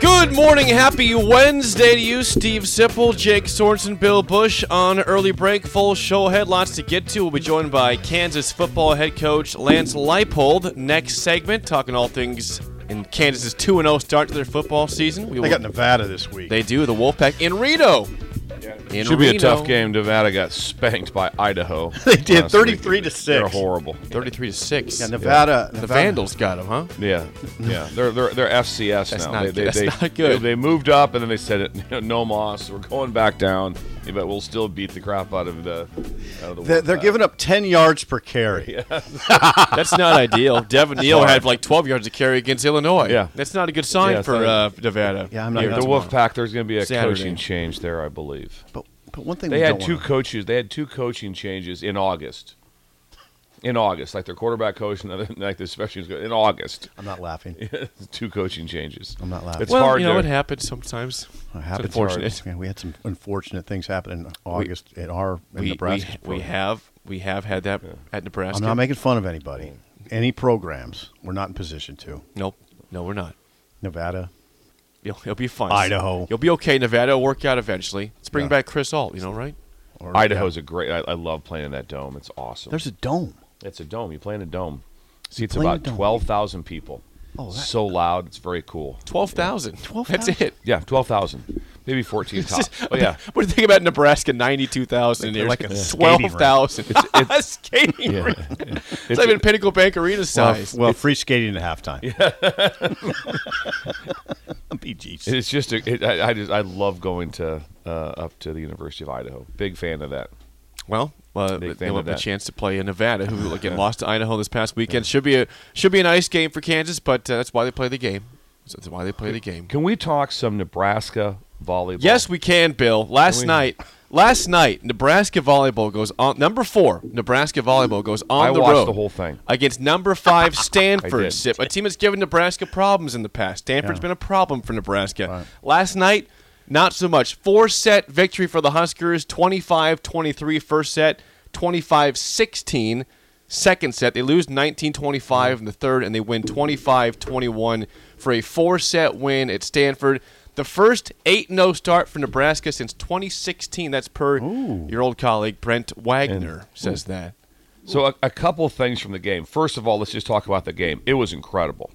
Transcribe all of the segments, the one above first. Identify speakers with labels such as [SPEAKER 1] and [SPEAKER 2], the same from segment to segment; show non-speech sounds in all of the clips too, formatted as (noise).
[SPEAKER 1] Good morning, happy Wednesday to you, Steve Sipple, Jake Sorensen, Bill Bush on early break. Full show ahead, lots to get to. We'll be joined by Kansas football head coach Lance Leipold. Next segment, talking all things in Kansas's 2 0 start to their football season. We
[SPEAKER 2] They
[SPEAKER 1] will-
[SPEAKER 2] got Nevada this week.
[SPEAKER 1] They do, the Wolfpack in Reno. In
[SPEAKER 3] Should be a tough game. Nevada got spanked by Idaho. (laughs)
[SPEAKER 2] They did,
[SPEAKER 3] last week.
[SPEAKER 2] 33 to
[SPEAKER 3] six.
[SPEAKER 2] They're
[SPEAKER 3] horrible.
[SPEAKER 1] 33 to 6.
[SPEAKER 2] yeah, Nevada.
[SPEAKER 1] The
[SPEAKER 2] Nevada-
[SPEAKER 1] Vandals got them, huh?
[SPEAKER 3] Yeah, yeah. They're they're they're FCS
[SPEAKER 1] That's
[SPEAKER 3] now.
[SPEAKER 1] not
[SPEAKER 3] they,
[SPEAKER 1] good.
[SPEAKER 3] they,
[SPEAKER 1] That's
[SPEAKER 3] they,
[SPEAKER 1] not good.
[SPEAKER 3] They, they moved up and then they said (laughs) it. No moss. We're going back down, but we'll still beat the crap out of the. Out of the
[SPEAKER 2] They're, they're giving up 10 yards per carry. (laughs)
[SPEAKER 1] That's not ideal. Devin Neal had like 12 yards to carry against Illinois.
[SPEAKER 3] Yeah.
[SPEAKER 1] That's not a good sign
[SPEAKER 3] Yeah,
[SPEAKER 1] for
[SPEAKER 3] not-
[SPEAKER 1] uh, Nevada.
[SPEAKER 2] Yeah, I'm not
[SPEAKER 1] Here
[SPEAKER 3] the. Wolfpack. There's going to be a
[SPEAKER 1] Saturday.
[SPEAKER 3] coaching change there, I believe.
[SPEAKER 2] But, but one thing
[SPEAKER 3] They
[SPEAKER 2] we
[SPEAKER 3] had
[SPEAKER 2] don't
[SPEAKER 3] two
[SPEAKER 2] wanna-
[SPEAKER 3] coaches. They had two coaching changes in August. In August, like their quarterback coach and the- (laughs) like the special teams coach. in August.
[SPEAKER 2] I'm not laughing. (laughs)
[SPEAKER 3] two coaching changes.
[SPEAKER 2] I'm not laughing.
[SPEAKER 3] It's
[SPEAKER 1] Well,
[SPEAKER 3] hard
[SPEAKER 1] you know,
[SPEAKER 3] to,
[SPEAKER 1] it happens sometimes.
[SPEAKER 2] It happens
[SPEAKER 1] unfortunate.
[SPEAKER 2] hard. Yeah, we had some unfortunate things happen in August at our in
[SPEAKER 1] We, we,
[SPEAKER 2] Nebraska.
[SPEAKER 1] we have we have had that at Nebraska.
[SPEAKER 2] I'm not making fun of anybody. Any programs, we're not in position to.
[SPEAKER 1] Nope. No, we're not.
[SPEAKER 2] Nevada.
[SPEAKER 1] You'll, it'll be fun.
[SPEAKER 2] Idaho.
[SPEAKER 1] You'll be okay. Nevada will work out eventually. Let's bring
[SPEAKER 2] Yeah.
[SPEAKER 1] back Chris Alt, you know, right?
[SPEAKER 2] Or,
[SPEAKER 3] Idaho's
[SPEAKER 2] yeah.
[SPEAKER 3] a great. I, I love playing in that dome. It's awesome.
[SPEAKER 2] There's a dome.
[SPEAKER 3] It's a dome. You play in a dome. Seats
[SPEAKER 2] play in a
[SPEAKER 3] about twelve thousand people.
[SPEAKER 2] Oh, that-
[SPEAKER 3] so loud. It's very cool.
[SPEAKER 1] 12,000.
[SPEAKER 2] 12,000?
[SPEAKER 1] That's it.
[SPEAKER 3] Yeah, twelve thousand, maybe fourteen (laughs) top. But yeah,
[SPEAKER 1] What do you think about Nebraska? 92,000
[SPEAKER 2] They're like a skating rink.
[SPEAKER 1] 12,000. It's, (laughs) a skating
[SPEAKER 3] Yeah.
[SPEAKER 1] rink. (laughs) It's, like in Pinnacle Bank Arena
[SPEAKER 2] Well,
[SPEAKER 1] size.
[SPEAKER 2] well, free skating at halftime. BGs.
[SPEAKER 3] it's just a, it, I, I just I love going to uh, up to the University of Idaho. Big fan of that.
[SPEAKER 1] Well, uh,
[SPEAKER 3] they'll
[SPEAKER 1] have a chance to play in Nevada, who (laughs) again lost to Idaho this past weekend. Should be a should be a nice game for Kansas, but uh, that's why they play the game. That's why they play the game.
[SPEAKER 3] Can we talk some Nebraska volleyball?
[SPEAKER 1] Yes, we can, Bill. Last
[SPEAKER 3] we-
[SPEAKER 1] night, last night, Nebraska volleyball goes on number four. Nebraska volleyball goes on
[SPEAKER 3] I
[SPEAKER 1] the
[SPEAKER 3] watched
[SPEAKER 1] road
[SPEAKER 3] the whole thing.
[SPEAKER 1] against number (laughs) five Stanford. a team that's given Nebraska problems in the past. Stanford's
[SPEAKER 2] Yeah.
[SPEAKER 1] been a problem for Nebraska.
[SPEAKER 2] Right.
[SPEAKER 1] Last night, not so much. Four set victory for the Huskers. 25-23 first set. 25-16 second set. They lose 19-25 in the third, and they win 25-21 for a four-set win at Stanford. The first 8-0 start for Nebraska since 2016. That's per your old colleague Brent Wagner says that.
[SPEAKER 3] So a, a couple things from the game. First of all, let's just talk about the game. It was incredible,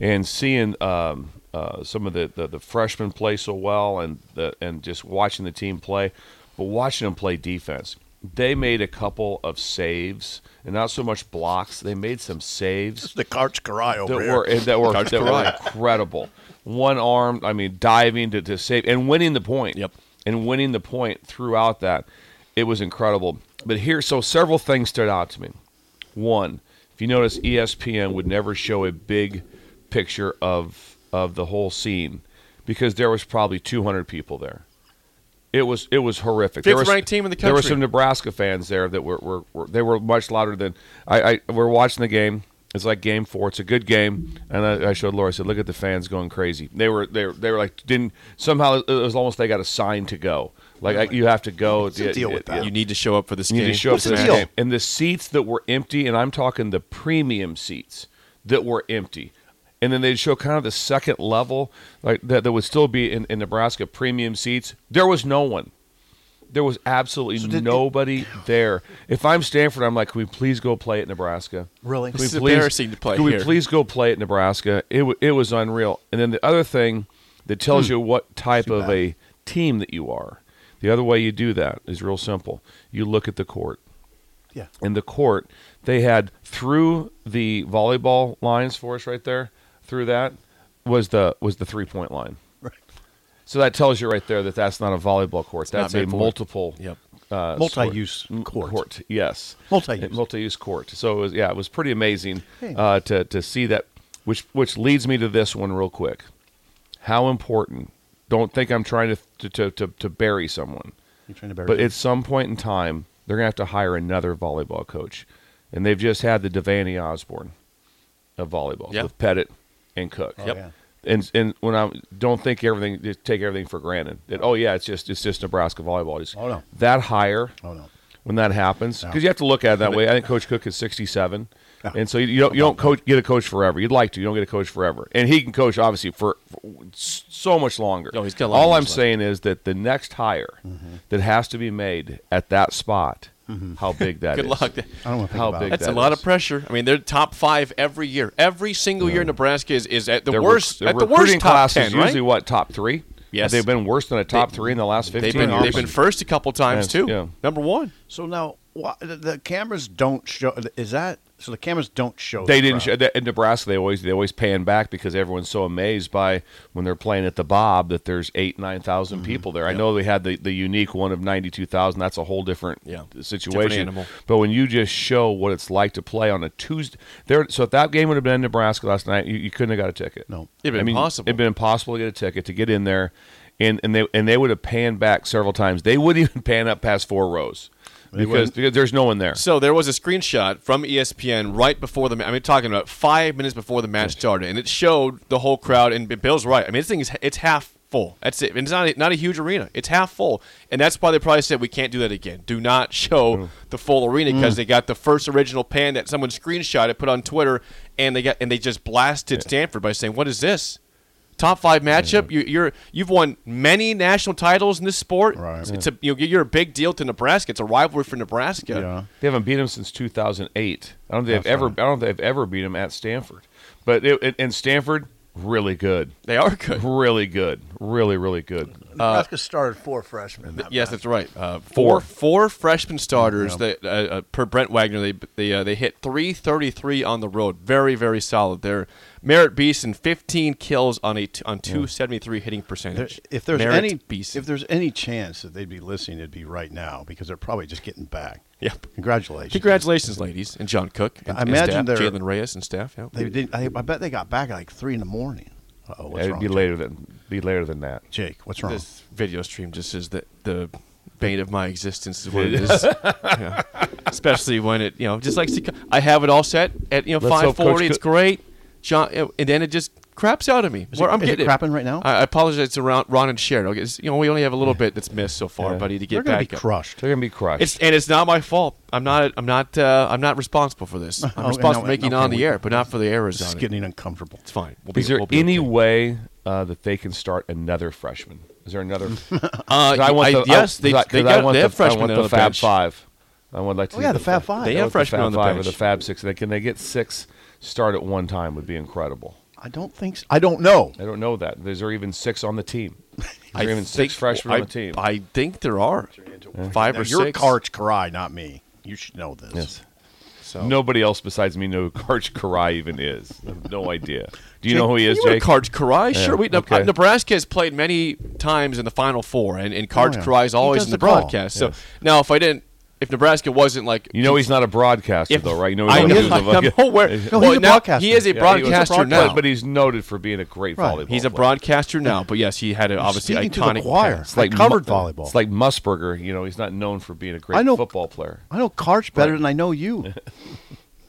[SPEAKER 3] and seeing um, uh, some of the, the, the freshmen play so well, and the, and just watching the team play, but watching them play defense. They made a couple of saves, and not so much blocks. They made some saves
[SPEAKER 2] the Karch Kiraly over
[SPEAKER 3] that
[SPEAKER 2] here.
[SPEAKER 3] were that were, that were incredible. One arm, I mean, diving to, to save and winning the point.
[SPEAKER 1] Yep.
[SPEAKER 3] And winning the point throughout that, it was incredible. But here, so several things stood out to me. One, if you notice, ESPN would never show a big picture of of the whole scene because there was probably 200 people there. It was it was horrific.
[SPEAKER 1] Fifth
[SPEAKER 3] was,
[SPEAKER 1] ranked team in the country.
[SPEAKER 3] There were some Nebraska fans there that were, were, were they were much louder than I, I. We're watching the game. It's like game four. It's a good game, and I, I showed Laura. I said, "Look at the fans going crazy." They were they were, they were like didn't somehow it was almost they got a sign to go. Like I, you have to go.
[SPEAKER 2] What's the deal with that?
[SPEAKER 1] You need to show up for this
[SPEAKER 3] You
[SPEAKER 1] game.
[SPEAKER 3] need to show up
[SPEAKER 2] What's
[SPEAKER 3] for
[SPEAKER 2] the
[SPEAKER 3] this
[SPEAKER 2] deal?
[SPEAKER 3] game. And the seats that were empty, and I'm talking the premium seats that were empty. And then they'd show kind of the second level, like that, that would still be in, in Nebraska premium seats. There was no one. There was absolutely
[SPEAKER 2] did-
[SPEAKER 3] nobody (sighs) there. If I'm Stanford, I'm like, can we please go play at Nebraska?
[SPEAKER 2] Really?
[SPEAKER 3] Can we
[SPEAKER 1] This is
[SPEAKER 3] please-
[SPEAKER 1] embarrassing to play
[SPEAKER 3] Can we please go play at Nebraska? It it was unreal. And then the other thing that tells hmm. you what type
[SPEAKER 2] Too
[SPEAKER 3] of
[SPEAKER 2] bad.
[SPEAKER 3] a team that you are. The other way you do that is real simple. You look at the court
[SPEAKER 2] Yeah.
[SPEAKER 3] in the court, they had through the volleyball lines for us right there. Through that was the was the three point line.
[SPEAKER 2] Right.
[SPEAKER 3] So that tells you right there that that's not a volleyball court.
[SPEAKER 1] not
[SPEAKER 3] that's a
[SPEAKER 1] meant for it.
[SPEAKER 3] multiple
[SPEAKER 1] Yep.
[SPEAKER 3] uh,
[SPEAKER 2] Multi-use court.
[SPEAKER 3] court. Yes,
[SPEAKER 2] Multi-use.
[SPEAKER 3] multi-use court. So it was, yeah, it was pretty amazing uh, to to see that. Which which leads me to this one real quick. How important? Don't think I'm trying to to to, to, bury someone.
[SPEAKER 2] You trying to bury
[SPEAKER 3] But
[SPEAKER 2] me?
[SPEAKER 3] at some point in time, they're going to have to hire another volleyball coach. And they've just had the Devaney Osborne of volleyball
[SPEAKER 1] Yeah.
[SPEAKER 3] with Pettit and Cook.
[SPEAKER 2] Oh,
[SPEAKER 1] Yep.
[SPEAKER 2] yeah.
[SPEAKER 3] And and when I don't think everything, just take everything for granted. That oh yeah, it's just it's just Nebraska volleyball. Just,
[SPEAKER 2] Oh, no.
[SPEAKER 3] That hire
[SPEAKER 2] Oh no.
[SPEAKER 3] when that happens
[SPEAKER 2] No.
[SPEAKER 3] because you have to look at it that (laughs) way. I think Coach Cook is 67,
[SPEAKER 2] Yeah.
[SPEAKER 3] and so you, you don't you don't coach get a coach forever. You'd like to, you don't get a coach forever, and he can coach obviously for, for so much longer.
[SPEAKER 1] Oh, he's got a lot
[SPEAKER 3] All I'm
[SPEAKER 1] left.
[SPEAKER 3] saying is that the next hire
[SPEAKER 2] Mm-hmm.
[SPEAKER 3] that has to be made at that spot, Mm-hmm. how big that (laughs) is.
[SPEAKER 1] Good luck.
[SPEAKER 2] I don't want to think
[SPEAKER 3] How
[SPEAKER 2] about
[SPEAKER 3] big
[SPEAKER 2] it.
[SPEAKER 1] That's a lot
[SPEAKER 3] is.
[SPEAKER 1] of pressure. I mean, they're top five every year. Every single year, Nebraska is, is at the
[SPEAKER 3] Their rec-
[SPEAKER 1] worst.
[SPEAKER 3] their
[SPEAKER 1] at the
[SPEAKER 3] recruiting
[SPEAKER 1] worst top
[SPEAKER 3] class
[SPEAKER 1] ten,
[SPEAKER 3] is usually
[SPEAKER 1] right?
[SPEAKER 3] what top three.
[SPEAKER 1] Yes.
[SPEAKER 3] Have they been worse than a top three in the last 15
[SPEAKER 1] They've been
[SPEAKER 3] years.
[SPEAKER 1] they've been first a couple times
[SPEAKER 3] Yes,
[SPEAKER 1] too.
[SPEAKER 3] yeah.
[SPEAKER 1] Number one.
[SPEAKER 2] So now, wha- the, the cameras don't show. Is that so? The cameras don't show.
[SPEAKER 3] They
[SPEAKER 2] the
[SPEAKER 3] didn't.
[SPEAKER 2] crowd.
[SPEAKER 3] Show, in Nebraska, they always they always pan back because everyone's so amazed by when they're playing at the Bob that there's eight nine
[SPEAKER 1] Mm-hmm.
[SPEAKER 3] people there. I know they had the, the unique one of ninety two thousand. That's a whole different
[SPEAKER 1] Yeah.
[SPEAKER 3] situation.
[SPEAKER 1] Different.
[SPEAKER 3] But when you just show what it's like to play on a Tuesday, there. So if that game would have been in Nebraska last night, you, you couldn't have got a ticket.
[SPEAKER 2] No.
[SPEAKER 1] It'd been
[SPEAKER 3] I mean,
[SPEAKER 1] impossible.
[SPEAKER 3] It'd been impossible to get a ticket to get in there, and and they and they would have panned back several times. They wouldn't (laughs) even pan up past four rows because because there's no one there.
[SPEAKER 1] So there was a screenshot from ESPN right before the. ma- I mean, talking about five minutes before the match started, and it showed the whole crowd. And Bill's right. I mean, this thing is it's half full. That's it. And it's not a, not a huge arena. It's half full, and that's why they probably said we can't do that again. Do not show mm. the full arena because mm. they got the first original pan that someone screenshotted, put on Twitter, and they got and they just blasted Stanford by saying, "What is this?" Top five matchup. You, you're you've won many national titles in this sport.
[SPEAKER 2] Right.
[SPEAKER 1] It's a you know, you're a big deal to Nebraska. It's a rivalry for Nebraska.
[SPEAKER 2] Yeah.
[SPEAKER 3] They haven't beat them since 2008. I don't think
[SPEAKER 2] That's
[SPEAKER 3] they've ever. I don't think they've ever beat them at Stanford. But it, it, and Stanford, really good,
[SPEAKER 1] They are good.
[SPEAKER 3] really good, really really good.
[SPEAKER 4] Nebraska started four freshmen. that
[SPEAKER 1] Yes, that's right. Uh,
[SPEAKER 3] Four.
[SPEAKER 1] four four freshman starters. That, uh, uh, per Brent Wagner, they they uh, they hit 333 on the road. Very very solid. They're Merritt Beeson 15 kills on a t- on 273 hitting
[SPEAKER 2] There-
[SPEAKER 1] percentage.
[SPEAKER 2] if there's
[SPEAKER 1] Merritt
[SPEAKER 2] any
[SPEAKER 1] Beeson.
[SPEAKER 2] if there's any chance that they'd be listening, it'd be right now because they're probably just getting back.
[SPEAKER 1] Yep.
[SPEAKER 2] Congratulations.
[SPEAKER 1] Congratulations, ladies, and John Cook. And,
[SPEAKER 2] I
[SPEAKER 1] and
[SPEAKER 2] imagine
[SPEAKER 1] staff,
[SPEAKER 2] they're-
[SPEAKER 1] Jaylen Reyes and staff. Yeah.
[SPEAKER 2] They did. I, I bet they got back at like three in the morning. Oh, what's
[SPEAKER 3] It'd
[SPEAKER 2] wrong,
[SPEAKER 3] be
[SPEAKER 2] Jake?
[SPEAKER 3] later than be later than that.
[SPEAKER 2] Jake, what's wrong?
[SPEAKER 1] This video stream just is the the bane of my existence is what it is. (laughs) Yeah. Especially when it you know just like I have it all set at you know
[SPEAKER 3] Let's
[SPEAKER 1] 540. It's
[SPEAKER 3] Co-
[SPEAKER 1] great, John, and then it just craps out of me.
[SPEAKER 2] Is it-
[SPEAKER 1] I'm
[SPEAKER 2] is it
[SPEAKER 1] getting
[SPEAKER 2] crapping right now?
[SPEAKER 1] I, I apologize to Ron, Ron and Sharon. Okay, you know we only have a little bit that's missed so far,
[SPEAKER 3] Yeah.
[SPEAKER 1] buddy, to get
[SPEAKER 2] They're
[SPEAKER 1] get
[SPEAKER 2] going to
[SPEAKER 1] back.
[SPEAKER 2] be
[SPEAKER 1] up.
[SPEAKER 2] crushed.
[SPEAKER 3] They're gonna be crushed.
[SPEAKER 1] It's and it's not my fault. I'm not. I'm not. Uh, I'm not responsible for this. (laughs) I'm
[SPEAKER 2] Oh,
[SPEAKER 1] responsible
[SPEAKER 2] no,
[SPEAKER 1] for making it on the
[SPEAKER 2] we-
[SPEAKER 1] air, but not for the errors
[SPEAKER 2] It's getting uncomfortable.
[SPEAKER 1] It's fine. We'll be,
[SPEAKER 3] is there
[SPEAKER 1] we'll be
[SPEAKER 3] any
[SPEAKER 1] okay.
[SPEAKER 3] way uh, that they can start another freshman? Is there another? (laughs)
[SPEAKER 1] Uh,
[SPEAKER 3] 'Cause I want
[SPEAKER 1] I-
[SPEAKER 3] the,
[SPEAKER 1] yes,
[SPEAKER 3] I,
[SPEAKER 1] they,
[SPEAKER 3] 'cause I-
[SPEAKER 1] they
[SPEAKER 3] 'cause I
[SPEAKER 1] got
[SPEAKER 3] want
[SPEAKER 1] they
[SPEAKER 3] the,
[SPEAKER 1] have freshmen
[SPEAKER 3] I want
[SPEAKER 1] on
[SPEAKER 3] the
[SPEAKER 1] the
[SPEAKER 3] Fab
[SPEAKER 1] bench.
[SPEAKER 3] Five. I would like to.
[SPEAKER 2] Oh, yeah, the Fab Five.
[SPEAKER 1] They have
[SPEAKER 3] want the
[SPEAKER 1] freshmen
[SPEAKER 3] Fab
[SPEAKER 1] on the
[SPEAKER 3] Five or the Fab Six. They, can they get six start at one time? Would be incredible.
[SPEAKER 2] I don't think. So. I don't know.
[SPEAKER 3] I don't know that. Is there even six on the team? (laughs) Is there even
[SPEAKER 1] think-
[SPEAKER 3] six freshmen
[SPEAKER 1] I,
[SPEAKER 3] on the team?
[SPEAKER 1] I think there are five
[SPEAKER 2] Now,
[SPEAKER 1] or
[SPEAKER 2] you're
[SPEAKER 1] six.
[SPEAKER 2] Karch Kiraly, not me. You should know this.
[SPEAKER 3] Yes.
[SPEAKER 1] So.
[SPEAKER 3] Nobody else besides me know who Karch Kiraly even is. I have no idea. Do you know who he is, Jake?
[SPEAKER 1] Karch Kiraly?
[SPEAKER 3] Yeah,
[SPEAKER 1] Sure. We,
[SPEAKER 3] okay.
[SPEAKER 1] Nebraska has played many times in the Final Four, and, and Karch
[SPEAKER 2] Oh, yeah.
[SPEAKER 1] Kiraly is always in the,
[SPEAKER 2] the call.
[SPEAKER 1] broadcast. So now, if I didn't, if Nebraska wasn't like
[SPEAKER 3] You know he's not a broadcaster
[SPEAKER 1] If-
[SPEAKER 3] though, right? You know
[SPEAKER 1] I
[SPEAKER 3] he's
[SPEAKER 1] know,
[SPEAKER 3] one of those-
[SPEAKER 1] I'm aware.
[SPEAKER 4] No, he's
[SPEAKER 1] Well,
[SPEAKER 4] a broadcaster.
[SPEAKER 1] He is a
[SPEAKER 3] Yeah, he a
[SPEAKER 1] broadcaster
[SPEAKER 3] broadcaster,
[SPEAKER 1] now.
[SPEAKER 3] but he's noted for being a great
[SPEAKER 4] Right.
[SPEAKER 3] volleyball.
[SPEAKER 1] He's a
[SPEAKER 3] player.
[SPEAKER 1] broadcaster now. But yes, he had a, obviously
[SPEAKER 4] Speaking to
[SPEAKER 1] iconic
[SPEAKER 4] the choir.
[SPEAKER 1] past.
[SPEAKER 4] I covered
[SPEAKER 3] Mu-
[SPEAKER 4] volleyball.
[SPEAKER 3] It's like Musburger. You know, he's not known for being a great
[SPEAKER 4] I know-
[SPEAKER 3] football player.
[SPEAKER 4] I know Karch better
[SPEAKER 3] Right.
[SPEAKER 4] than I know you. (laughs)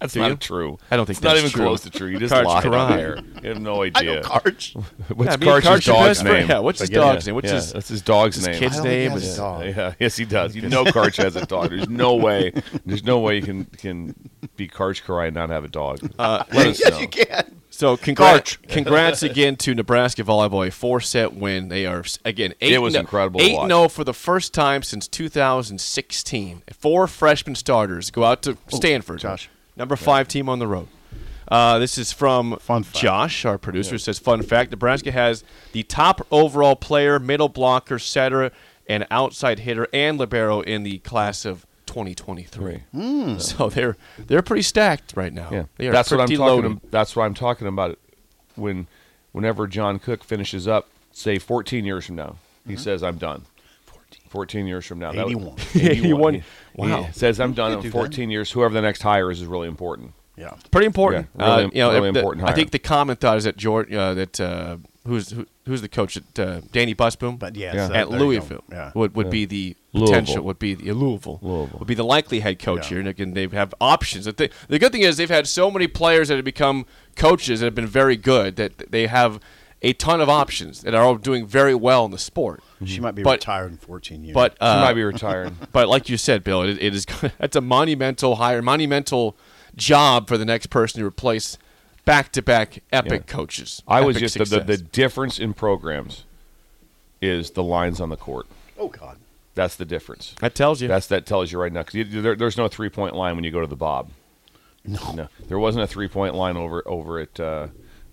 [SPEAKER 3] That's
[SPEAKER 1] Do
[SPEAKER 3] not
[SPEAKER 1] you?
[SPEAKER 3] true.
[SPEAKER 1] I don't think
[SPEAKER 3] it's not even
[SPEAKER 1] true.
[SPEAKER 3] close to true. You just
[SPEAKER 1] Karch
[SPEAKER 3] lied on air. You have no
[SPEAKER 4] I
[SPEAKER 3] idea.
[SPEAKER 4] know Karch. (laughs)
[SPEAKER 3] What's
[SPEAKER 1] Yeah, me
[SPEAKER 3] Karch's
[SPEAKER 1] Karch
[SPEAKER 3] dog's
[SPEAKER 1] best friends.
[SPEAKER 3] name?
[SPEAKER 1] Yeah, what's his dog's name? What's
[SPEAKER 3] Yeah,
[SPEAKER 1] his-
[SPEAKER 3] That's his dog's
[SPEAKER 1] his
[SPEAKER 3] name.
[SPEAKER 1] kid's
[SPEAKER 4] I don't think
[SPEAKER 1] name
[SPEAKER 4] he has
[SPEAKER 1] is-
[SPEAKER 4] dog. (laughs)
[SPEAKER 3] Yeah, yes, he does. You know, Karch has a dog. There's no (laughs) way. There's no way you can can be Karch Kiraly and not have a dog.
[SPEAKER 1] Uh,
[SPEAKER 4] yes,
[SPEAKER 3] know.
[SPEAKER 4] you can.
[SPEAKER 1] So congrats, congrats again to Nebraska volleyball, a four-set win. They are again eight.
[SPEAKER 3] It was
[SPEAKER 1] and-
[SPEAKER 3] incredible to
[SPEAKER 1] Eight
[SPEAKER 3] watch.
[SPEAKER 1] zero for the first time since 2016. Four freshman starters go out to Stanford.
[SPEAKER 4] Josh.
[SPEAKER 1] Number five team on the road. Uh, this is from. Josh, our producer, says fun fact: Nebraska has the top overall player, middle blocker, setter, and outside hitter and libero in the class of 2023. So they're they're pretty stacked right now.
[SPEAKER 3] Yeah,
[SPEAKER 1] They are
[SPEAKER 3] that's what I'm
[SPEAKER 1] pretty
[SPEAKER 3] talking.
[SPEAKER 1] loaded.
[SPEAKER 3] That's what I'm talking about. When, whenever John Cook finishes up, say 14 years from now, he says, "I'm done." 14 years from now, That would- (laughs)
[SPEAKER 4] 81.
[SPEAKER 1] 81. Wow.
[SPEAKER 3] he says, "I'm done." In
[SPEAKER 4] do that.
[SPEAKER 3] 14 years, whoever the next hire is is really important.
[SPEAKER 4] Yeah.
[SPEAKER 1] pretty important.
[SPEAKER 3] Yeah, really-
[SPEAKER 1] uh, you know,
[SPEAKER 3] really
[SPEAKER 1] the-
[SPEAKER 3] important
[SPEAKER 1] I think the common thought is that George, uh, that uh, who's who, who's the coach at uh, Dani Busboom,
[SPEAKER 4] But yes,
[SPEAKER 3] Yeah.
[SPEAKER 4] that-
[SPEAKER 1] at
[SPEAKER 4] there you go.
[SPEAKER 1] Louisville
[SPEAKER 4] Yeah.
[SPEAKER 1] would would be the
[SPEAKER 3] Louisville.
[SPEAKER 1] potential would be the, Louisville
[SPEAKER 3] Louisville.
[SPEAKER 1] would be the likely head coach
[SPEAKER 4] Yeah.
[SPEAKER 1] here, and again they have options. The, the good thing is they've had so many players that have become coaches that have been very good that they have a ton of options that are all doing very well in the sport.
[SPEAKER 4] She might be
[SPEAKER 1] But-
[SPEAKER 4] retired in 14 years.
[SPEAKER 1] But
[SPEAKER 3] He
[SPEAKER 1] uh,
[SPEAKER 3] might be retiring. (laughs)
[SPEAKER 1] but like you said, Bill, it, it is (laughs) that's a monumental hire, monumental job for the next person to replace back-to-back epic
[SPEAKER 3] Yeah.
[SPEAKER 1] coaches.
[SPEAKER 3] I was
[SPEAKER 1] epic
[SPEAKER 3] just the, the, the
[SPEAKER 1] success.
[SPEAKER 3] difference in programs is the lines on the court.
[SPEAKER 4] oh God.
[SPEAKER 3] That's the difference.
[SPEAKER 1] that tells you.
[SPEAKER 3] That's that tells you right now because there, there's no three point line when you go to the Bob. No, there wasn't a three point line over over at uh,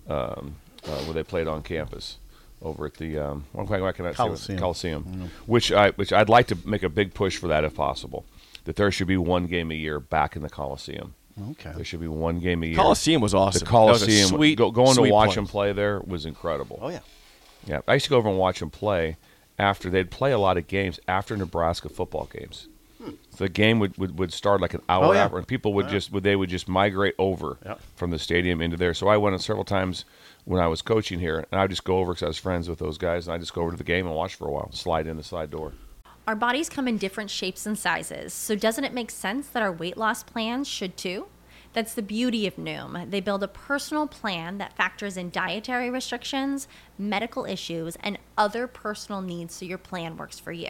[SPEAKER 3] um, uh, where they played on campus. Over at the um, what can I- what can I say?
[SPEAKER 4] Coliseum.
[SPEAKER 3] Coliseum, which I which I'd like to make a big push for that if possible. That there should be one game a year back in the Coliseum.
[SPEAKER 4] Okay.
[SPEAKER 3] There should be one game a year.
[SPEAKER 1] Coliseum was awesome.
[SPEAKER 3] The
[SPEAKER 1] That was a
[SPEAKER 3] Coliseum,
[SPEAKER 1] sweet-
[SPEAKER 3] go, going
[SPEAKER 1] sweet
[SPEAKER 3] to watch
[SPEAKER 1] place.
[SPEAKER 3] them play there was incredible.
[SPEAKER 4] Oh yeah.
[SPEAKER 3] Yeah, I used to go over and watch them play after they'd play a lot of games after Nebraska football games. So the game would, would, would start like an hour
[SPEAKER 4] Oh, yeah.
[SPEAKER 3] after, and people would just would they would just migrate over
[SPEAKER 4] Yeah.
[SPEAKER 3] from the stadium into there. So I went several times when I was coaching here, and I would just go over because I was friends with those guys, and I just go over to the game and watch for a while, slide in the side door.
[SPEAKER 5] Our bodies come in different shapes and sizes, so doesn't it make sense that our weight loss plans should too? That's the beauty of Noom. They build a personal plan that factors in dietary restrictions, medical issues, and other personal needs so your plan works for you.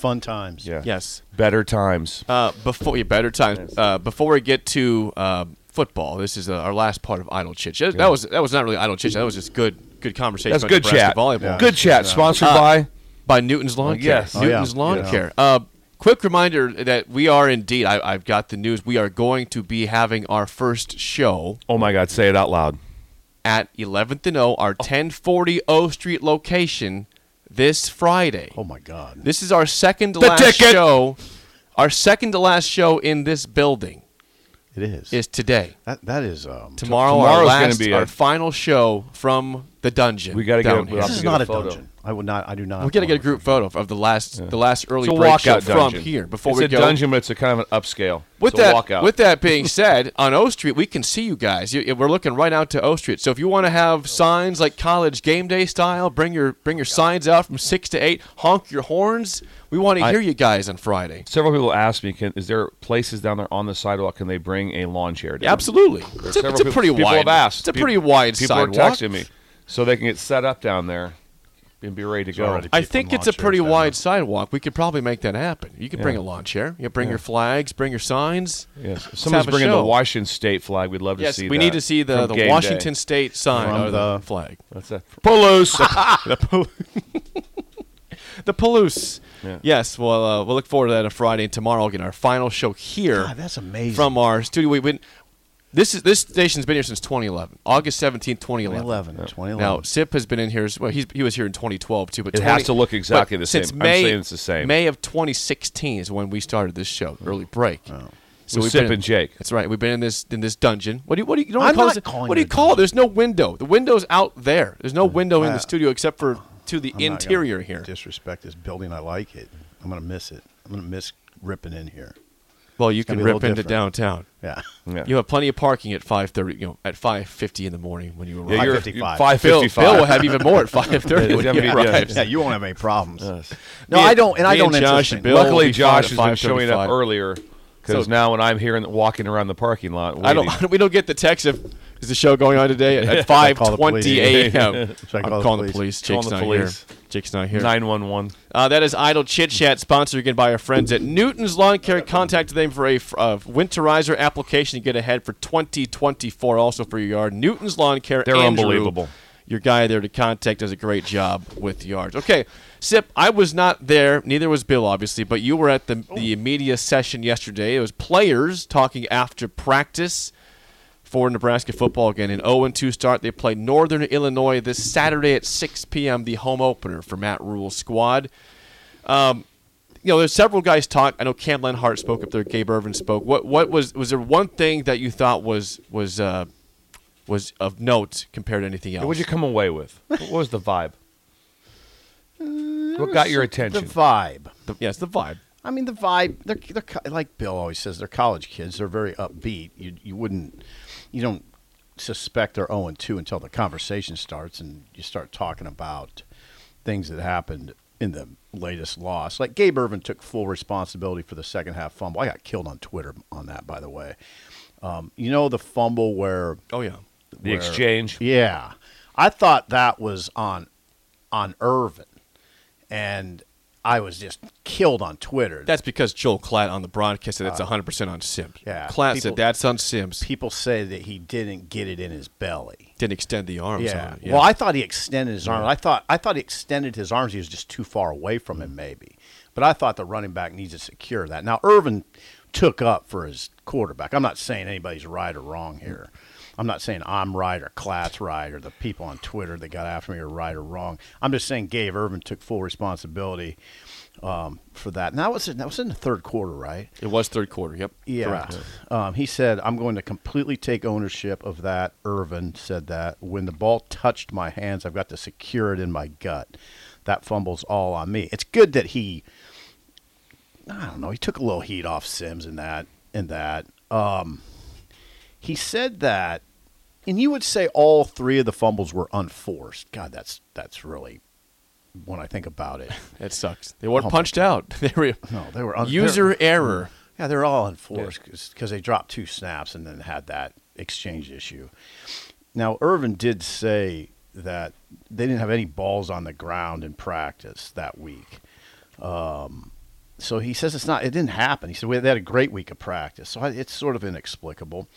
[SPEAKER 4] Fun times.
[SPEAKER 3] Yeah.
[SPEAKER 1] Yes.
[SPEAKER 3] Better times.
[SPEAKER 1] Uh, before yeah, better times. Uh, before we get to uh, football, this is uh, our last part of idle chit. That, that was that was not really idle chit. That was just good good conversation.
[SPEAKER 3] That's good chat.
[SPEAKER 1] Volleyball.
[SPEAKER 3] Good chat. Sponsored
[SPEAKER 1] Uh,
[SPEAKER 3] by.
[SPEAKER 1] by Newton's Lawn
[SPEAKER 3] Uh,
[SPEAKER 1] Care.
[SPEAKER 3] yes. Oh,
[SPEAKER 1] Newton's
[SPEAKER 4] yeah.
[SPEAKER 1] Lawn
[SPEAKER 4] Yeah.
[SPEAKER 1] Care. Uh, quick reminder that we are indeed. I, I've got the news. We are going to be having our first show
[SPEAKER 3] Oh my God! Say it out loud.
[SPEAKER 1] at 11th and O, our 1040 O Street location, this Friday.
[SPEAKER 4] Oh my God.
[SPEAKER 1] This is our second to
[SPEAKER 3] The
[SPEAKER 1] last
[SPEAKER 3] ticket.
[SPEAKER 1] show. Our second to last show in this building
[SPEAKER 4] It is.
[SPEAKER 1] is today.
[SPEAKER 4] that that is um.
[SPEAKER 1] Tomorrow, our last,
[SPEAKER 3] be
[SPEAKER 1] our
[SPEAKER 3] a-
[SPEAKER 1] final show from the dungeon.
[SPEAKER 3] We gotta get
[SPEAKER 1] down
[SPEAKER 3] a-
[SPEAKER 1] here.
[SPEAKER 3] we'll
[SPEAKER 4] This is not
[SPEAKER 3] a
[SPEAKER 4] a
[SPEAKER 3] photo.
[SPEAKER 4] dungeon. I would not. I do not.
[SPEAKER 1] We got to get a group photo of the last the last early
[SPEAKER 3] It's a walkout
[SPEAKER 1] from
[SPEAKER 3] dungeon.
[SPEAKER 1] here before
[SPEAKER 3] it's
[SPEAKER 1] we
[SPEAKER 3] a dungeon, but it's a kind of an upscale.
[SPEAKER 1] With
[SPEAKER 3] it's a
[SPEAKER 1] that,
[SPEAKER 3] walkout.
[SPEAKER 1] with that being (laughs) said, on O Street we can see you guys. You, we're looking right out to O Street. So if you want to have signs like college game day style, bring your bring your signs out from six to eight. Honk your horns. We want to
[SPEAKER 3] I-
[SPEAKER 1] hear you guys on Friday.
[SPEAKER 3] Several people ask me, "Can is there places down there on the sidewalk? Can they bring a lawn chair down?"
[SPEAKER 1] Yeah, absolutely. It's a, it's a pretty
[SPEAKER 3] people
[SPEAKER 1] wide.
[SPEAKER 3] have asked.
[SPEAKER 1] It's a
[SPEAKER 3] Pe-
[SPEAKER 1] pretty wide
[SPEAKER 3] People
[SPEAKER 1] sidewalk.
[SPEAKER 3] are texting me, so they can get set up down there and be ready to go.
[SPEAKER 2] already-
[SPEAKER 1] I think it's a pretty wide
[SPEAKER 2] there.
[SPEAKER 1] sidewalk. We could probably make that happen. You could bring a lawn chair. You bring
[SPEAKER 3] Yeah.
[SPEAKER 1] your flags, bring your signs.
[SPEAKER 3] Yes. If
[SPEAKER 1] have
[SPEAKER 3] somebody's
[SPEAKER 1] a
[SPEAKER 3] bringing
[SPEAKER 1] show.
[SPEAKER 3] the Washington State flag. We'd love to see.
[SPEAKER 1] Yes,
[SPEAKER 3] see
[SPEAKER 1] we
[SPEAKER 3] that
[SPEAKER 1] need to see the,
[SPEAKER 3] from
[SPEAKER 1] the
[SPEAKER 3] game
[SPEAKER 1] Washington
[SPEAKER 3] day.
[SPEAKER 1] State sign
[SPEAKER 2] From
[SPEAKER 1] or the,
[SPEAKER 2] the-
[SPEAKER 1] flag.
[SPEAKER 3] That's that. Palouse. (laughs) (laughs)
[SPEAKER 1] the, Pal- (laughs) the Palouse.
[SPEAKER 3] Yeah.
[SPEAKER 1] Yes, well, uh, we'll look forward to that on Friday and tomorrow. We'll get our final show here
[SPEAKER 2] God, that's amazing.
[SPEAKER 1] from our studio. We've been this is this station's been here since 2011, August 17, 2011.
[SPEAKER 2] 2011. 2011.
[SPEAKER 1] Now Sip has been in here. as- Well, he's, he was here in 2012 too. But
[SPEAKER 3] It
[SPEAKER 1] 20
[SPEAKER 3] has to look exactly the
[SPEAKER 1] since
[SPEAKER 3] same. I'm
[SPEAKER 1] May,
[SPEAKER 3] saying it's the same.
[SPEAKER 1] May of 2016 is when we started this show, early break.
[SPEAKER 2] Oh.
[SPEAKER 1] So we've
[SPEAKER 3] Sip
[SPEAKER 1] been in-
[SPEAKER 3] and Jake.
[SPEAKER 1] That's right. We've been in this in this dungeon. What do you what do you, you don't
[SPEAKER 2] I'm
[SPEAKER 1] call
[SPEAKER 2] not
[SPEAKER 1] this-
[SPEAKER 2] calling
[SPEAKER 1] What do
[SPEAKER 2] it
[SPEAKER 1] you
[SPEAKER 2] a
[SPEAKER 1] call it? There's no window. The window's out there. There's no window in the uh, studio except for to the
[SPEAKER 2] I'm not
[SPEAKER 1] interior here.
[SPEAKER 2] Disrespect this building. I like it. I'm gonna miss it. I'm gonna miss ripping in here.
[SPEAKER 1] Well, you
[SPEAKER 2] gonna
[SPEAKER 1] can rip into
[SPEAKER 2] different.
[SPEAKER 1] downtown.
[SPEAKER 2] Yeah.
[SPEAKER 3] Yeah.
[SPEAKER 1] You have plenty of parking at 5:30. You know, at 5:50 in the morning when you arrive.
[SPEAKER 3] Yeah, you're
[SPEAKER 2] 555.
[SPEAKER 3] five
[SPEAKER 1] Bill. Bill will have even more at 5:30 when (laughs)
[SPEAKER 3] Yeah,
[SPEAKER 1] he
[SPEAKER 3] yeah.
[SPEAKER 1] arrives.
[SPEAKER 2] Yeah, you won't have any problems.
[SPEAKER 3] Yes.
[SPEAKER 2] No,
[SPEAKER 1] Me
[SPEAKER 2] I don't, and I don't
[SPEAKER 1] and Josh and Bill
[SPEAKER 3] Luckily, Josh
[SPEAKER 1] fine
[SPEAKER 3] has been showing up earlier because
[SPEAKER 1] So-
[SPEAKER 3] now when I'm here and walking around the parking lot,
[SPEAKER 1] I don't. (laughs) We don't get the text of is the show going on today (laughs) at, at
[SPEAKER 2] call the
[SPEAKER 1] 5:20
[SPEAKER 2] police.
[SPEAKER 1] a.m.
[SPEAKER 2] I
[SPEAKER 1] I'm calling the
[SPEAKER 2] police?
[SPEAKER 1] police.
[SPEAKER 3] Calling
[SPEAKER 1] Jake's
[SPEAKER 3] the
[SPEAKER 1] not
[SPEAKER 3] police.
[SPEAKER 1] here. Jake's not here.
[SPEAKER 3] nine one one.
[SPEAKER 1] Uh, that is Idle Chit Chat, sponsored again by our friends at Newton's Lawn Care. Contact them for a uh, winterizer application to get ahead for 2024. Also for your yard, Newton's Lawn Care.
[SPEAKER 3] They're
[SPEAKER 1] Andrew,
[SPEAKER 3] unbelievable.
[SPEAKER 1] Your guy there to contact does a great job with yards. Okay, Sip, I was not there. Neither was Bill, obviously, but you were at the the media session yesterday. It was players talking after practice for Nebraska football again. An 0-2 start. They play Northern Illinois this Saturday at 6 p.m. The home opener for Matt Rhule's squad. Um, you know, there's several guys talk. I know Cam Lenhardt spoke up there. Gabe Ervin spoke. What what was was there one thing that you thought was was uh, was of note compared to anything else?
[SPEAKER 3] What'd you come away with? What was the vibe? What got your attention?
[SPEAKER 2] The
[SPEAKER 3] attention?
[SPEAKER 2] vibe.
[SPEAKER 1] The- yes, the vibe.
[SPEAKER 2] I mean, the vibe. They're, they're like Bill always says. They're college kids. They're very upbeat. You you wouldn't, you don't suspect they're zero and two until the conversation starts and you start talking about things that happened in the latest loss. Like Gabe Ervin took full responsibility for the second half fumble. I got killed on Twitter on that, by the way. Um, you know the fumble where
[SPEAKER 1] Oh yeah.
[SPEAKER 3] the
[SPEAKER 2] where-
[SPEAKER 3] exchange.
[SPEAKER 2] Yeah, I thought that was on on Ervin, and I was just killed on Twitter.
[SPEAKER 1] That's because Joel Klatt on the broadcast said it's 100 percent on Sims.
[SPEAKER 2] Uh, yeah,
[SPEAKER 1] Klatt
[SPEAKER 2] people-
[SPEAKER 1] said that's on Sims.
[SPEAKER 2] people say that he didn't get it in his belly.
[SPEAKER 1] Didn't extend the arms.
[SPEAKER 2] Yeah.
[SPEAKER 1] on it.
[SPEAKER 2] Well, I thought he extended his arms. I thought I thought he extended his arms. He was just too far away from him, maybe. But I thought the running back needs to secure that. Now Ervin took up for his quarterback. I'm not saying anybody's right or wrong here. I'm not saying I'm right or Klatt's right or the people on Twitter that got after me are right or wrong. I'm just saying Gabe Ervin took full responsibility um, for that. And that was in, that was in the third quarter, right?
[SPEAKER 1] it was third quarter. Yep.
[SPEAKER 2] Yeah.
[SPEAKER 1] Correct.
[SPEAKER 2] Um, he said, I'm going to completely take ownership of that. Ervin said that. When the ball touched my hands, I've got to secure it in my gut. That fumble's all on me. It's good that he, I don't know, he took a little heat off Sims in that. In that, um, he said that, and you would say all three of the fumbles were unforced. God, that's that's really when I think about it. (laughs)
[SPEAKER 1] It sucks. They weren't
[SPEAKER 2] Oh,
[SPEAKER 1] punched out. (laughs) They were
[SPEAKER 2] No, they were un-
[SPEAKER 1] user error.
[SPEAKER 2] Yeah, they're all unforced because they dropped two snaps and then had that exchange issue. Now, Ervin did say that they didn't have any balls on the ground in practice that week. Um, so he says it's not. It didn't happen. He said we they had a great week of practice. So it's sort of inexplicable.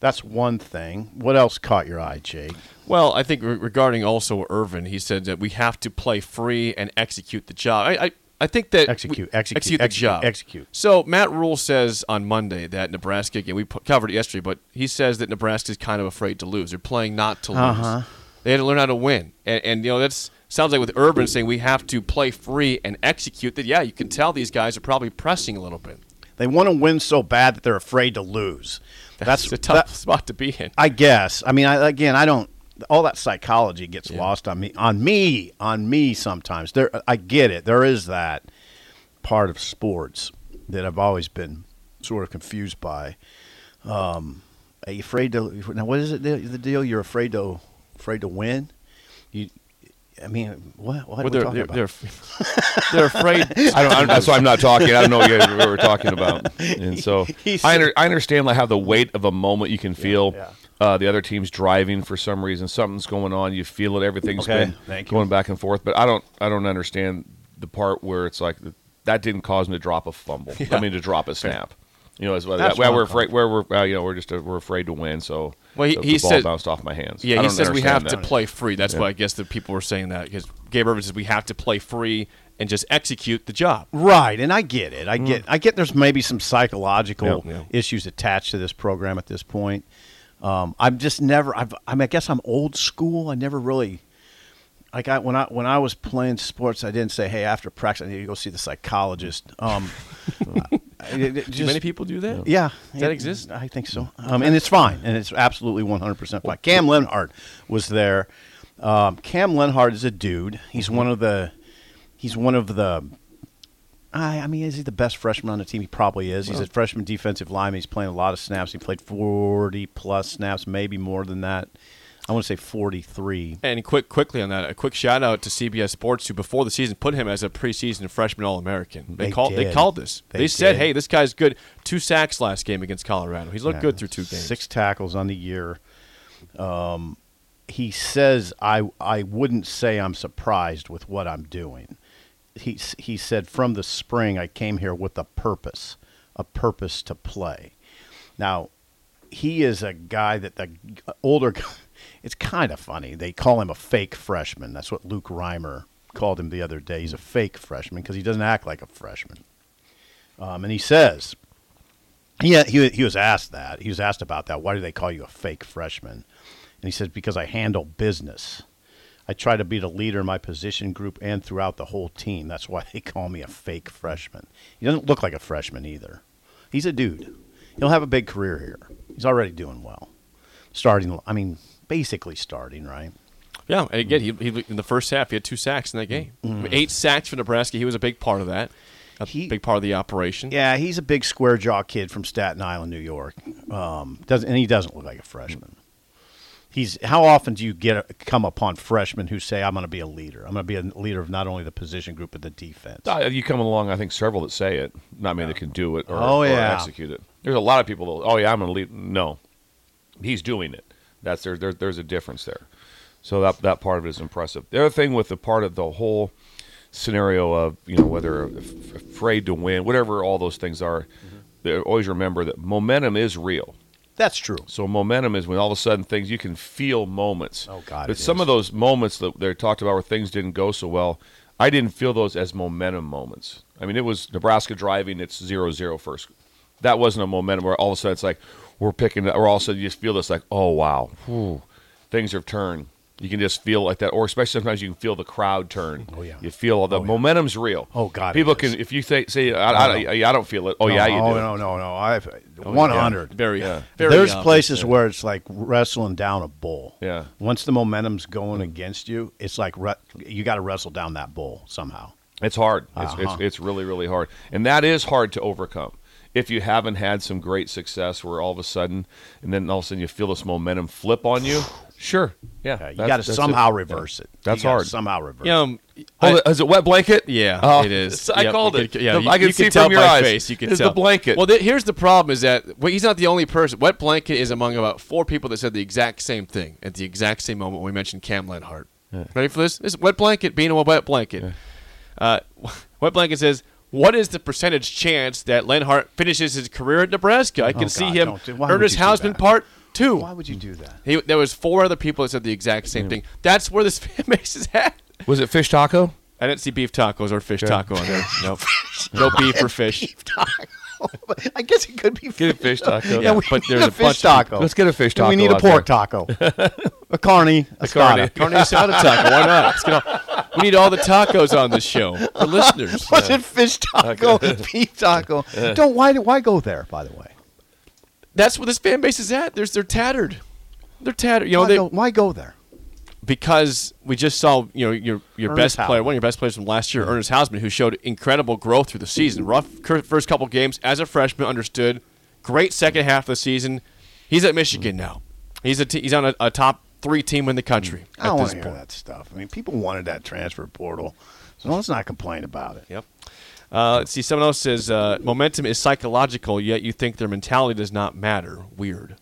[SPEAKER 2] That's one thing. What else caught your eye, Jake?
[SPEAKER 1] Well, I think re- regarding also Ervin, he said that we have to play free and execute the job. I, I, I think that
[SPEAKER 2] Execute,
[SPEAKER 1] we-
[SPEAKER 2] execute,
[SPEAKER 1] the
[SPEAKER 2] execute,
[SPEAKER 1] job.
[SPEAKER 2] execute.
[SPEAKER 1] So Matt Rhule says on Monday that Nebraska again we covered it yesterday, but he says that Nebraska is kind of afraid to lose. They're playing not to lose.
[SPEAKER 2] Uh-huh.
[SPEAKER 1] They had to learn how to win, and, and you know that's sounds like with Ervin saying we have to play free and execute. That yeah, you can tell these guys are probably pressing a little bit.
[SPEAKER 2] They want to win so bad that they're afraid to lose.
[SPEAKER 1] That's,
[SPEAKER 2] That's
[SPEAKER 1] a tough
[SPEAKER 2] that-
[SPEAKER 1] spot to be in.
[SPEAKER 2] I guess. I mean, I, again, I don't. All that psychology gets lost on me. On me. On me. Sometimes there. I get it. There is that part of sports that I've always been sort of confused by. Um, are you afraid to? Now, what is it? The, the deal? You're afraid to afraid to win. You. I mean, what? What
[SPEAKER 1] Well,
[SPEAKER 2] are we
[SPEAKER 1] they're,
[SPEAKER 2] talking
[SPEAKER 1] they're,
[SPEAKER 2] about?
[SPEAKER 1] they're, they're afraid. (laughs)
[SPEAKER 3] I don't. I don't that's why I'm not talking. I don't know what, you what we're talking about. (laughs) And so
[SPEAKER 2] He
[SPEAKER 3] I,
[SPEAKER 2] said-
[SPEAKER 3] under, I understand like how the weight of a moment you can feel.
[SPEAKER 2] yeah.
[SPEAKER 3] Uh, the other team's driving for some reason. Something's going on. You feel it. Everything's
[SPEAKER 2] Okay,
[SPEAKER 3] been going back and forth. But I don't. I don't understand the part where it's like that didn't cause him to drop a fumble. (laughs) I mean, to drop a snap. You know, as well,
[SPEAKER 2] That's
[SPEAKER 3] that, well, we're afraid. Where we're, uh, you know, we're just uh, we're afraid to win. So
[SPEAKER 1] Well, he-
[SPEAKER 3] the,
[SPEAKER 1] he
[SPEAKER 3] the ball
[SPEAKER 1] said-
[SPEAKER 3] bounced off my hands.
[SPEAKER 1] Yeah, he says we have
[SPEAKER 3] understand
[SPEAKER 1] to play free. That's why I guess the people were saying that because Gabe Ervin says we have to play free and just execute the job.
[SPEAKER 2] Right, and I get it. I get. I get. There's maybe some psychological
[SPEAKER 1] Yeah, yeah.
[SPEAKER 2] issues attached to this program at this point. Um, I'm just never. I've, I mean, I guess I'm old school. I never really. Like I when I when I was playing sports, I didn't say, "Hey, after practice, I need to go see the psychologist." Um, (laughs) I- it- it
[SPEAKER 1] Do many people do that?
[SPEAKER 2] Yeah,
[SPEAKER 1] Does that
[SPEAKER 2] it-
[SPEAKER 1] exist?
[SPEAKER 2] I think so. Um, and it's fine, and it's absolutely 100 percent fine. Cam Lenhardt was there. Um, Cam Lenhardt is a dude. He's one of the. He's one of the. I, I mean, is he the best freshman on the team? He probably is. He's a freshman defensive lineman. He's playing a lot of snaps. He played 40 plus snaps, maybe more than that. I want to say 43.
[SPEAKER 1] And quick, quickly on that, a quick shout out to CBS Sports, who before the season put him as a preseason freshman All American. They,
[SPEAKER 2] They
[SPEAKER 1] called. They called this. They,
[SPEAKER 2] They
[SPEAKER 1] said,
[SPEAKER 2] did.
[SPEAKER 1] "Hey, this guy's good. Two sacks last game against Colorado. He's looked
[SPEAKER 2] Yeah.
[SPEAKER 1] good through two games."
[SPEAKER 2] Six tackles on the year. Um, he says, I, I wouldn't say I'm surprised with what I'm doing. He, he said, from the spring, I came here with a purpose, a purpose to play. Now, he is a guy that the older, (laughs) it's kind of funny. They call him a fake freshman. That's what Luke Reimer called him the other day. He's a fake freshman because he doesn't act like a freshman. Um, and he says, yeah, he, he was asked that. He was asked about that. Why do they call you a fake freshman? And he says, because I handle business. I try to be the leader in my position group and throughout the whole team. That's why they call me a fake freshman. He doesn't look like a freshman either. He's a dude. He'll have a big career here. He's already doing well. Starting, I mean, basically starting, right?
[SPEAKER 1] Yeah, and again, he, he in the first half he had two sacks in that game. Eight sacks for Nebraska. He was a big part of that. A
[SPEAKER 2] He-
[SPEAKER 1] big part of the operation.
[SPEAKER 2] Yeah, he's a big square jaw kid from Staten Island, New York. Um, doesn't and he doesn't look like a freshman. He's how often do you get come upon freshmen who say, "I'm going to be a leader. I'm going to be a leader of not only the position group but the defense."
[SPEAKER 3] Uh, you come along, I think several that say it. Not many that can do it or,
[SPEAKER 2] Oh,
[SPEAKER 3] or
[SPEAKER 2] yeah.
[SPEAKER 3] execute it. There's a lot of people. That, oh yeah, I'm going to lead. No, he's doing it. That's there, there. There's a difference there. So that that part of it is impressive. The other thing with the part of the whole scenario of you know whether af- afraid to win, whatever all those things are,
[SPEAKER 2] Mm-hmm.
[SPEAKER 3] they always remember that momentum is real.
[SPEAKER 2] That's true.
[SPEAKER 3] So momentum is when all of a sudden things you can feel moments.
[SPEAKER 2] Oh, God,
[SPEAKER 3] But some
[SPEAKER 2] is.
[SPEAKER 3] of those moments that they talked about where things didn't go so well, I didn't feel those as momentum moments. I mean, it was Nebraska driving, it's 0-0 first. That wasn't a momentum where all of a sudden it's like we're picking, or all of a sudden you just feel this like, oh wow, whew, things have turned. You can just feel like that, or especially sometimes you can feel the crowd turn.
[SPEAKER 2] Oh, yeah.
[SPEAKER 3] You feel all the momentum's real.
[SPEAKER 2] Oh, God,
[SPEAKER 3] People can if you say say I, I, I, I don't feel it. Oh yeah, you
[SPEAKER 2] no,
[SPEAKER 3] do.
[SPEAKER 2] no, no, no. I've 100.
[SPEAKER 1] Very,
[SPEAKER 3] Yeah.
[SPEAKER 1] very.
[SPEAKER 2] There's
[SPEAKER 1] opposite.
[SPEAKER 2] places where it's like wrestling down a bull.
[SPEAKER 3] Yeah.
[SPEAKER 2] Once the momentum's going against you, it's like re- you got to wrestle down that bull somehow.
[SPEAKER 3] It's hard. It's,
[SPEAKER 2] Uh-huh.
[SPEAKER 3] it's, it's really, really hard. And that is hard to overcome. If you haven't had some great success where all of a sudden, and then all of a sudden you feel this momentum flip on you, sure. Yeah.
[SPEAKER 2] Yeah, you got to somehow
[SPEAKER 3] it.
[SPEAKER 2] reverse
[SPEAKER 3] Yeah.
[SPEAKER 2] it.
[SPEAKER 3] That's
[SPEAKER 2] You
[SPEAKER 3] hard.
[SPEAKER 2] Somehow reverse.
[SPEAKER 1] You know,
[SPEAKER 3] Oh,
[SPEAKER 1] I-
[SPEAKER 3] is it wet blanket?
[SPEAKER 1] Yeah,
[SPEAKER 3] Oh,
[SPEAKER 1] it is. (laughs)
[SPEAKER 3] I
[SPEAKER 1] Yep,
[SPEAKER 3] called it.
[SPEAKER 1] could- yeah,
[SPEAKER 3] The-
[SPEAKER 1] you,
[SPEAKER 3] I can
[SPEAKER 1] you
[SPEAKER 3] see
[SPEAKER 1] tell
[SPEAKER 3] from your eyes.
[SPEAKER 1] face. You can
[SPEAKER 3] It's
[SPEAKER 1] tell
[SPEAKER 3] the blanket.
[SPEAKER 1] Well, th- here's the problem: is that well, he's not the only person. Wet blanket is among about four people that said the exact same thing at the exact same moment when we mentioned Cam Lenhardt. Ready for this? This wet blanket being a wet blanket. Uh, (laughs) wet blanket says. What is the percentage chance that Lenhardt finishes his career at Nebraska? I can
[SPEAKER 2] Oh,
[SPEAKER 1] see
[SPEAKER 2] God,
[SPEAKER 1] him.
[SPEAKER 2] don't do- why would
[SPEAKER 1] Ernest
[SPEAKER 2] you Hausmann?
[SPEAKER 1] Part Two.
[SPEAKER 2] Why would you do that?
[SPEAKER 1] He, there was four other people that said the exact same thing. That's where this (laughs) fan base is at.
[SPEAKER 3] Was it fish taco?
[SPEAKER 1] I didn't see beef tacos or fish taco on there. (laughs) Nope. no beef or fish. (laughs)
[SPEAKER 2] I guess it could be
[SPEAKER 3] Get a fish taco.
[SPEAKER 2] Yeah, we
[SPEAKER 1] but
[SPEAKER 2] need
[SPEAKER 1] there's
[SPEAKER 2] a,
[SPEAKER 1] a
[SPEAKER 2] fish taco.
[SPEAKER 3] Let's get a fish
[SPEAKER 2] And We need a pork
[SPEAKER 3] there.
[SPEAKER 2] taco, a carny, a
[SPEAKER 3] carne.
[SPEAKER 2] carne.
[SPEAKER 1] Carne asada taco. Why not? Let's get all, we need all the tacos on this show for (laughs) listeners.
[SPEAKER 2] Was it fish taco, beef taco? Don't why why go there? By the way,
[SPEAKER 1] That's where this fan base is at. There's they're tattered. They're tattered. You know
[SPEAKER 2] why,
[SPEAKER 1] they
[SPEAKER 2] go, why go there?
[SPEAKER 1] because we just saw you know your your
[SPEAKER 2] Ernest
[SPEAKER 1] best player, one of your best players from last year, Ernest Hausmann, who showed incredible growth through the season. Rough first couple games as a freshman, understood. Great second half of the season. He's at Michigan now. He's a t- he's on a, a top three team in the country
[SPEAKER 2] I don't
[SPEAKER 1] at
[SPEAKER 2] want
[SPEAKER 1] this
[SPEAKER 2] to hear
[SPEAKER 1] point.
[SPEAKER 2] that stuff. I mean, people wanted that transfer portal, so let's not complain about it.
[SPEAKER 1] Yep. Uh, let's see. Someone else says uh, momentum is psychological, yet you think their mentality does not matter. Weird.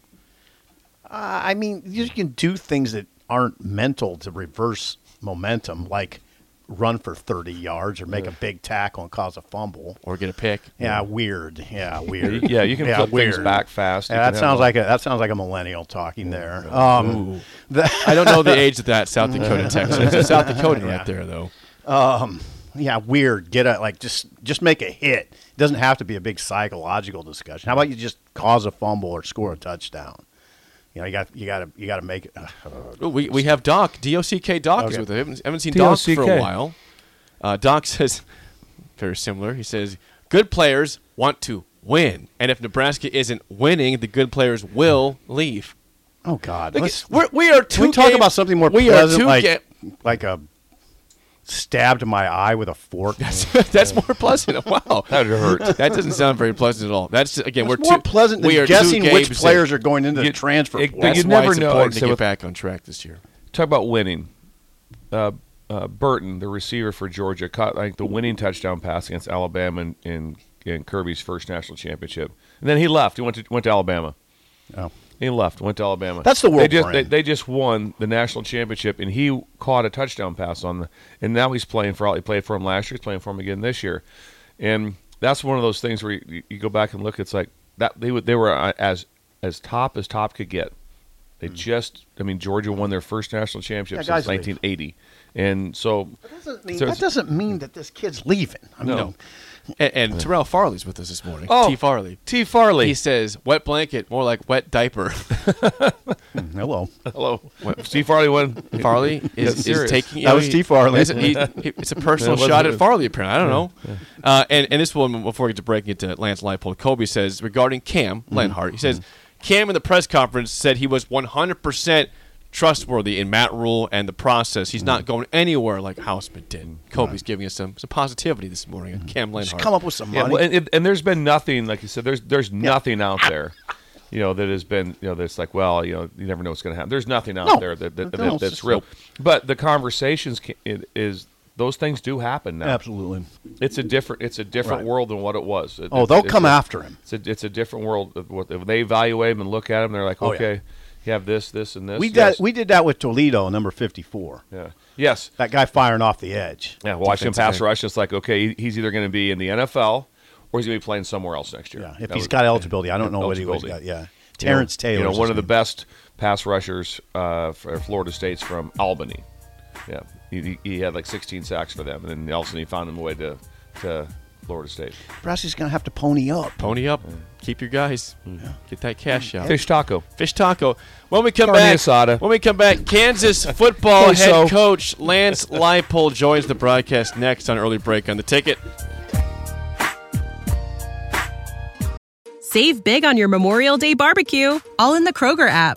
[SPEAKER 2] Uh, I mean, you can do things that aren't mental to reverse momentum, like run for 30 yards or make a big tackle and cause a fumble.
[SPEAKER 1] Or get a pick.
[SPEAKER 2] Yeah, weird. Yeah, (laughs) weird.
[SPEAKER 3] Yeah, you can flip things back fast.
[SPEAKER 2] Yeah, that sounds like a that sounds like a millennial talking there. Um, the-
[SPEAKER 1] I don't know the (laughs) age of that South Dakota (laughs) Texan. It's a South Dakota
[SPEAKER 2] Yeah.
[SPEAKER 1] right there, though.
[SPEAKER 2] yeah, weird. Get a like just just make a hit. It doesn't have to be a big psychological discussion. How about you just cause a fumble or score a touchdown? You know, you got you got to you got to make it.
[SPEAKER 1] Ooh, we, we have Doc, D-O-C-K Doc is with us. Haven't, haven't seen Doc for a while. Uh, Doc (laughs) says, very similar. He says, good players want to win. And if Nebraska isn't winning, the good players will leave.
[SPEAKER 2] oh God,
[SPEAKER 1] Look, we're, we are two
[SPEAKER 2] we talk
[SPEAKER 1] games-
[SPEAKER 2] about something more
[SPEAKER 1] we
[SPEAKER 2] pleasant,
[SPEAKER 1] are two
[SPEAKER 2] like
[SPEAKER 1] ga-
[SPEAKER 2] like a stabbed my eye with a fork? (laughs)
[SPEAKER 1] That's more pleasant. (laughs) Wow.
[SPEAKER 3] That hurt.
[SPEAKER 1] That doesn't sound very pleasant at all. That's again,
[SPEAKER 2] It's
[SPEAKER 1] we're
[SPEAKER 2] more
[SPEAKER 1] two,
[SPEAKER 2] pleasant than
[SPEAKER 1] we are
[SPEAKER 2] guessing which players
[SPEAKER 1] in.
[SPEAKER 2] are going into
[SPEAKER 3] You-
[SPEAKER 2] the transfer
[SPEAKER 3] it- but
[SPEAKER 1] That's
[SPEAKER 3] you
[SPEAKER 1] why
[SPEAKER 3] never
[SPEAKER 1] it's
[SPEAKER 3] know,
[SPEAKER 1] important to get back on track this year.
[SPEAKER 3] Talk about winning. Uh, uh, Burton, the receiver for Georgia, caught like the winning touchdown pass against Alabama in, in, in Kirby's first national championship, and then he left. He went to went to Alabama.
[SPEAKER 2] Oh.
[SPEAKER 3] He left, went to Alabama.
[SPEAKER 2] That's the world
[SPEAKER 3] They just, they, they just won the national championship, and he caught a touchdown pass on the. And now he's playing for. All he played for him last year. He's playing for him again this year, and that's one of those things where you, you go back and look. It's like that they would they were uh, as as top as top could get. They just, I mean, Georgia won their first national championship.
[SPEAKER 2] Yeah, guys
[SPEAKER 3] since
[SPEAKER 2] leave.
[SPEAKER 3] 1980, and so
[SPEAKER 2] That doesn't mean,
[SPEAKER 3] So
[SPEAKER 2] that doesn't mean that this kid's leaving. I mean,
[SPEAKER 3] No.
[SPEAKER 1] And, and Terrell Farley's with us this morning.
[SPEAKER 3] Oh.
[SPEAKER 1] T. Farley.
[SPEAKER 3] T. Farley.
[SPEAKER 1] He says, wet blanket, more like wet diaper. (laughs)
[SPEAKER 2] hello.
[SPEAKER 3] Hello, Steve Farley won.
[SPEAKER 1] Farley is, is
[SPEAKER 3] serious.
[SPEAKER 1] taking.
[SPEAKER 2] That was
[SPEAKER 1] he-
[SPEAKER 2] Steve Farley.
[SPEAKER 1] It's, he- he- it's a personal
[SPEAKER 3] That wasn't
[SPEAKER 1] shot at
[SPEAKER 3] it.
[SPEAKER 1] Farley, apparently. I don't know. Uh, and, and this one, before we get to breaking it to Lance Leipold, Kobe says regarding Cam
[SPEAKER 2] Mm-hmm.
[SPEAKER 1] Lenhardt, he says Cam in the press conference said he was 100% trustworthy in Matt Rhule and the process. He's
[SPEAKER 2] Mm-hmm.
[SPEAKER 1] not going anywhere like Hausmann did. Kobe's giving us some, some positivity this morning on Cam
[SPEAKER 2] Mm-hmm. Just come up with some
[SPEAKER 3] Yeah,
[SPEAKER 2] money.
[SPEAKER 3] well, and, and- and there's been nothing, like you said, there's there's nothing out (laughs) there, you know, that has been, you know, that's like, well, you know, you never know what's going to happen. There's nothing out
[SPEAKER 2] No.
[SPEAKER 3] there that, that,
[SPEAKER 2] No,
[SPEAKER 3] that-
[SPEAKER 2] it's
[SPEAKER 3] that's
[SPEAKER 2] just-
[SPEAKER 3] real. But the conversations ca- it is those things do happen now.
[SPEAKER 2] Absolutely.
[SPEAKER 3] It's a different it's a different
[SPEAKER 2] Right.
[SPEAKER 3] world than what it was. It-
[SPEAKER 2] Oh,
[SPEAKER 3] it's-
[SPEAKER 2] they'll
[SPEAKER 3] it's
[SPEAKER 2] come
[SPEAKER 3] a-
[SPEAKER 2] after him.
[SPEAKER 3] It's a, it's a different world. of What if they evaluate him and look at him, they're like,
[SPEAKER 2] Oh, yeah.
[SPEAKER 3] okay, you have this, this, and this.
[SPEAKER 2] We did
[SPEAKER 3] yes.
[SPEAKER 2] we did that with Toledo, number fifty four.
[SPEAKER 3] yeah. Yes.
[SPEAKER 2] That guy firing off the edge.
[SPEAKER 3] Yeah, Watching him pass
[SPEAKER 1] end.
[SPEAKER 3] rush. It's like, okay, he's either going to be in the NFL or he's going to be playing somewhere else next year.
[SPEAKER 2] Yeah, if
[SPEAKER 3] That
[SPEAKER 2] he's
[SPEAKER 3] was-
[SPEAKER 2] got eligibility, I don't know what he was got. Yeah,
[SPEAKER 3] You know,
[SPEAKER 2] Terrence Taylor.
[SPEAKER 3] You know, one of the best pass rushers uh, for Florida State's from Albany. Yeah, he, he- he had like 16 sacks for them, and then all of a sudden he found him a way to to Florida State.
[SPEAKER 2] Nebraska's going to have to pony up.
[SPEAKER 1] Pony up. Keep your guys. Mm. Get that cash out.
[SPEAKER 3] Fish taco.
[SPEAKER 1] Fish taco. When we come
[SPEAKER 3] Carne
[SPEAKER 1] back,
[SPEAKER 3] asada.
[SPEAKER 1] when we come back, Kansas (laughs) football
[SPEAKER 3] Queso.
[SPEAKER 1] head coach Lance Leipold joins the broadcast next on early break on the ticket.
[SPEAKER 6] Save big on your Memorial Day barbecue, all in the Kroger app.